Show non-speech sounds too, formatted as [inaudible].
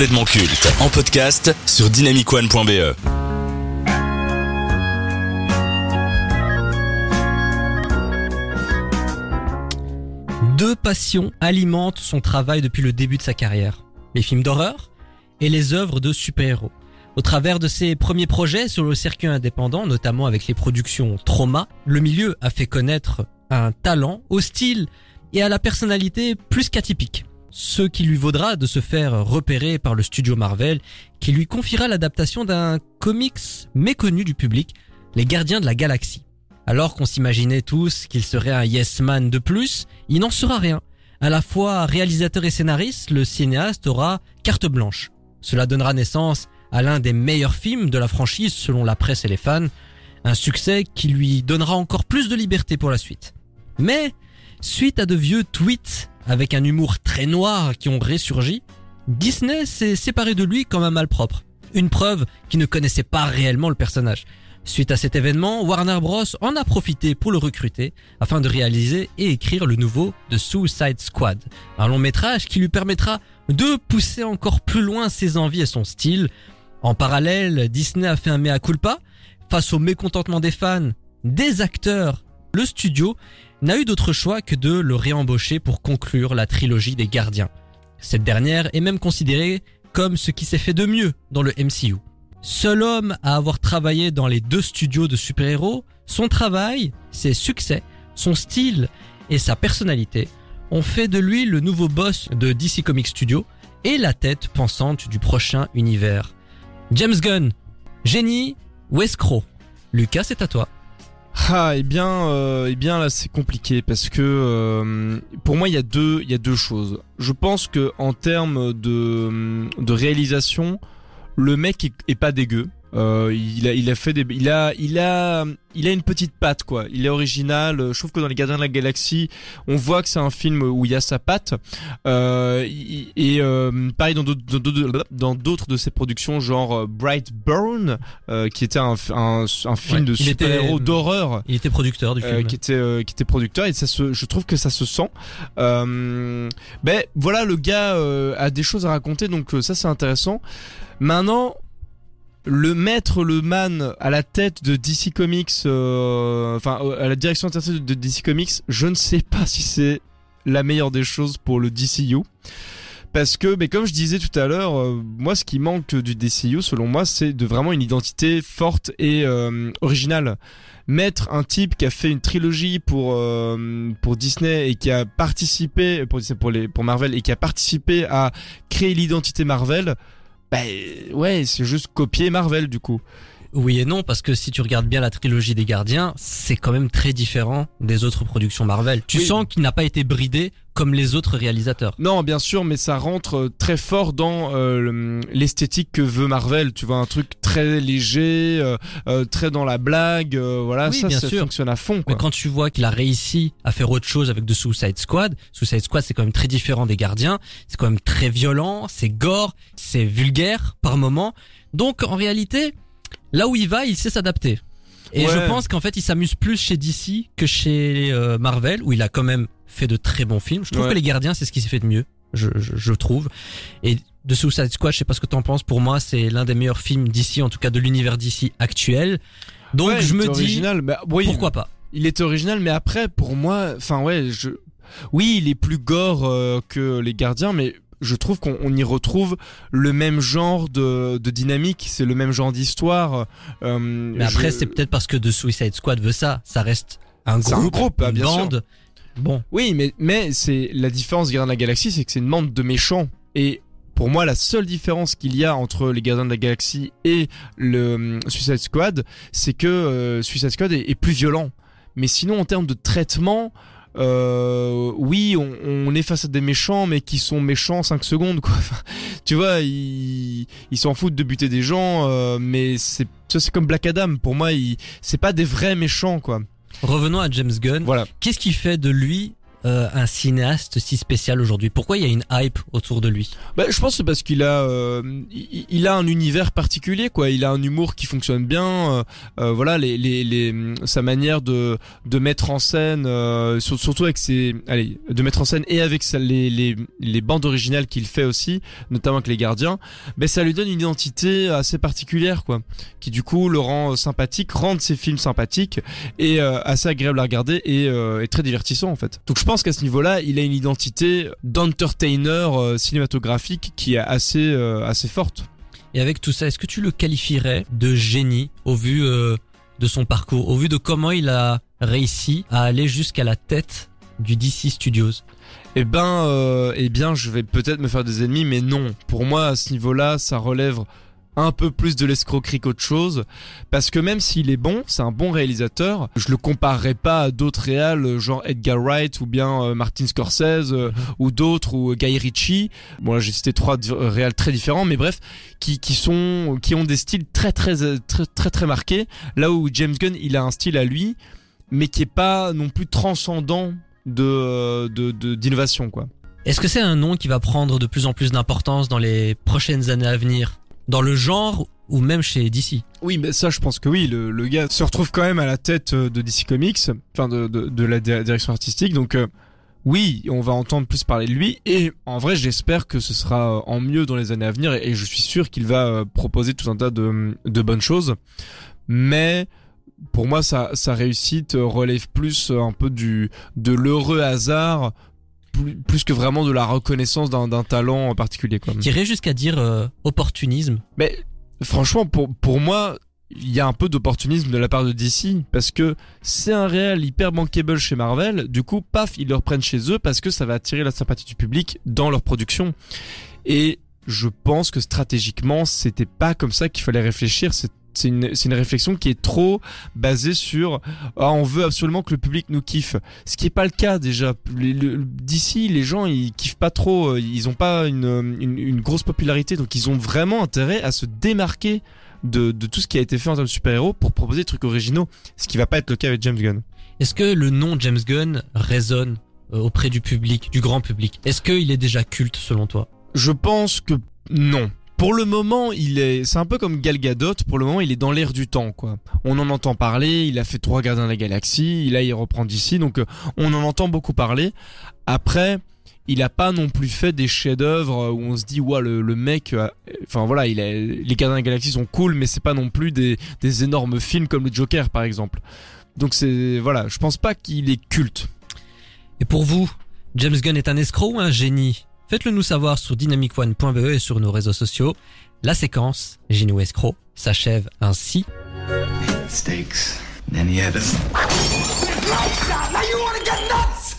culte en podcast sur dynamicone.be. Deux passions alimentent son travail depuis le début de sa carrière. Les films d'horreur et les œuvres de super-héros. Au travers de ses premiers projets sur le circuit indépendant, notamment avec les productions Trauma, le milieu a fait connaître un talent au style et à la personnalité plus qu'atypique. Ce qui lui vaudra de se faire repérer par le studio Marvel, qui lui confiera l'adaptation d'un comics méconnu du public, Les Gardiens de la Galaxie. Alors qu'on s'imaginait tous qu'il serait un yes man de plus, il n'en sera rien. À la fois réalisateur et scénariste, le cinéaste aura carte blanche. Cela donnera naissance à l'un des meilleurs films de la franchise selon la presse et les fans, un succès qui lui donnera encore plus de liberté pour la suite. Mais, suite à de vieux tweets avec un humour très noir qui ont ressurgi, Disney s'est séparé de lui comme un malpropre. Une preuve qu'il ne connaissait pas réellement le personnage. Suite à cet événement, Warner Bros. en a profité pour le recruter afin de réaliser et écrire le nouveau The Suicide Squad, un long métrage qui lui permettra de pousser encore plus loin ses envies et son style. En parallèle, Disney a fait un mea culpa face au mécontentement des fans, des acteurs. Le studio n'a eu d'autre choix que de le réembaucher pour conclure la trilogie des gardiens. Cette dernière est même considérée comme ce qui s'est fait de mieux dans le MCU. Seul homme à avoir travaillé dans les deux studios de super-héros, son travail, ses succès, son style et sa personnalité ont fait de lui le nouveau boss de DC Comics Studio et la tête pensante du prochain univers. James Gunn, génie ou escroc Lucas, c'est à toi. Ah, eh bien, euh, eh bien là c'est compliqué parce que euh, pour moi il y a deux, il y a deux choses. Je pense que en termes de de réalisation, le mec est, est pas dégueu. Euh, il a, il a fait des, il a, il a, il a une petite patte quoi. Il est original. Je trouve que dans les Gardiens de la Galaxie, on voit que c'est un film où il y a sa patte. Euh, et euh, pareil dans d'autres, dans d'autres de ses productions, genre euh, Brightburn, euh, qui était un, un, un film de super-héros d'horreur. Il était producteur du film. qui était, qui était producteur et ça se, je trouve que ça se sent. ben voilà, le gars a des choses à raconter, donc ça c'est intéressant. Maintenant, le maître, le man à la tête de DC Comics, euh, enfin à la direction artistique de DC Comics, je ne sais pas si c'est la meilleure des choses pour le DCU. Parce que, mais comme je disais tout à l'heure, euh, moi ce qui manque du DCU selon moi c'est de vraiment une identité forte et euh, originale. Mettre un type qui a fait une trilogie pour pour Disney et qui a participé pour pour les pour Marvel et qui a participé à créer l'identité Marvel, bah ouais, c'est juste copier Marvel du coup. Oui et non, parce que si tu regardes bien la trilogie des Gardiens, c'est quand même très différent des autres productions Marvel. Tu sens qu'il n'a pas été bridé comme les autres réalisateurs. Non, bien sûr, mais ça rentre euh, très fort dans euh, l'esthétique que veut Marvel. Tu vois, un truc très léger, euh, très dans la blague. voilà, ça, ça fonctionne à fond. Mais quand tu vois qu'il a réussi à faire autre chose avec The Suicide Squad, Suicide Squad, c'est quand même très différent des Gardiens. C'est quand même très violent, c'est gore, c'est vulgaire par moment. Donc, en réalité là où il va, il sait s'adapter. Et je pense qu'en fait, il s'amuse plus chez DC que chez euh, Marvel, où il a quand même fait de très bons films. Je trouve que Les Gardiens, c'est ce qui s'est fait de mieux, je, je, trouve. Et de Suicide Squad, je sais pas ce que t'en penses. Pour moi, c'est l'un des meilleurs films d'ici, en tout cas de l'univers d'ici actuel. Donc je me dis, original, pourquoi pas? Il est original, mais après, pour moi, enfin ouais, je, oui, il est plus gore euh, que Les Gardiens, mais je trouve qu'on y retrouve le même genre de, de dynamique, c'est le même genre d'histoire. Euh, mais après, c'est peut-être parce que The Suicide Squad veut ça. Ça reste un groupe, groupe une bande. Bon. Oui, mais mais c'est la différence Gardiens de la Galaxie, c'est que c'est une bande de méchants et pour moi, la seule différence qu'il y a entre les Gardiens de la Galaxie et le euh, Suicide Squad, c'est que euh, Suicide Squad est, est, plus violent. Mais sinon, en termes de traitement, euh, oui, on, on, est face à des méchants, mais qui sont méchants 5 secondes, quoi. [laughs] tu vois, ils s'en foutent de buter des gens, euh, mais c'est c'est comme Black Adam. Pour moi, c'est pas des vrais méchants, quoi. Revenons à James Gunn. Voilà. Qu'est-ce qui fait de lui euh, un cinéaste si spécial aujourd'hui Pourquoi il y a une hype autour de lui? Bah, je pense que c'est parce qu'il a, euh, il, il a un univers particulier, quoi. Il a un humour qui fonctionne bien. euh, euh, voilà, les, les, les, sa manière de, de mettre en scène, euh, sur- surtout avec ses, allez, de mettre en scène et avec sa- les, les, les bandes originales qu'il fait aussi, notamment avec les Gardiens. Ben, ça lui donne une identité assez particulière, quoi, qui du coup le rend euh, sympathique, rend ses films sympathiques et euh, assez agréable à regarder et, euh, et très divertissant en fait. Donc je pense qu'à ce niveau-là, il a une identité d'entertainer euh, cinématographique qui est assez euh, assez forte. Et avec tout ça, est-ce que tu le qualifierais de génie au vu euh, de son parcours, au vu de comment il a réussi à aller jusqu'à la tête du DC Studios? Eh ben, euh, eh bien, je vais peut-être me faire des ennemis, mais non. Pour moi, à ce niveau-là, ça relève un peu plus de l'escroquerie qu'autre chose, parce que même s'il est bon, c'est un bon réalisateur, je le comparerai pas à d'autres réals, euh, genre Edgar Wright ou bien euh, Martin Scorsese euh, ou d'autres ou Guy Ritchie. Bon là, j'ai cité trois réals très différents, mais bref, qui qui sont qui ont des styles très très très très très marqués. Là où James Gunn, il a un style à lui, mais qui est pas non plus transcendant de euh, de de- d'innovation quoi. Est-ce que c'est un nom qui va prendre de plus en plus d'importance dans les prochaines années à venir? Dans le genre ou même chez DC Oui, mais ça, je pense que oui. Le, gars se retrouve quand même à la tête euh, de DC Comics, enfin de, de, la di- direction artistique. Donc euh, oui, on va entendre plus parler de lui. Et en vrai, j'espère que ce sera euh, en mieux dans les années à venir. Et, et je suis sûr qu'il va proposer tout un tas de, de bonnes choses. Mais pour moi, sa, sa réussite relève plus un peu du de l'heureux hasard. Plus, plus que vraiment de la reconnaissance d'un talent en particulier quoi. J'irais jusqu'à dire euh, opportunisme. Mais franchement, pour, pour moi, il y a un peu d'opportunisme de la part de DC parce que c'est un réel hyper bankable chez Marvel. Du coup, paf, ils le reprennent chez eux parce que ça va attirer la sympathie du public dans leur production. Et je pense que stratégiquement, c'était pas comme ça qu'il fallait réfléchir. C'est c'est une, c'est une réflexion qui est trop basée sur ah, on veut absolument que le public nous kiffe. Ce qui est pas le cas déjà. Le- d'ici les gens ils kiffent pas trop euh, ils ont pas une, une, une grosse popularité donc ils ont vraiment intérêt à se démarquer de, de tout ce qui a été fait en termes de super-héros pour proposer des trucs originaux ce qui va pas être le cas avec James Gunn. Est-ce que le nom James Gunn résonne euh, auprès du public, du grand public? Est-ce qu'il est déjà culte selon toi? Je pense que non. Pour le moment, il est, c'est un peu comme Gal Gadot. Pour le moment, il est dans l'air du temps, quoi. On en entend parler. Il a fait trois Gardiens de la Galaxie. Là, il reprend d'ici, donc euh, on en entend beaucoup parler. Après, il a pas non plus fait des chefs-d'œuvre où on se dit, ouais, le, le mec, euh, enfin voilà, il a, les Gardiens de la Galaxie sont cool, mais c'est pas non plus des, des énormes films comme le Joker, par exemple. Donc c'est, voilà, je pense pas qu'il est culte. Et pour vous, James Gunn est un escroc ou un génie? Faites-le nous savoir sur dynamicone.be et sur nos réseaux sociaux. La séquence ou escroc s'achève ainsi. Stakes in any heaven. Now you wanna get nuts?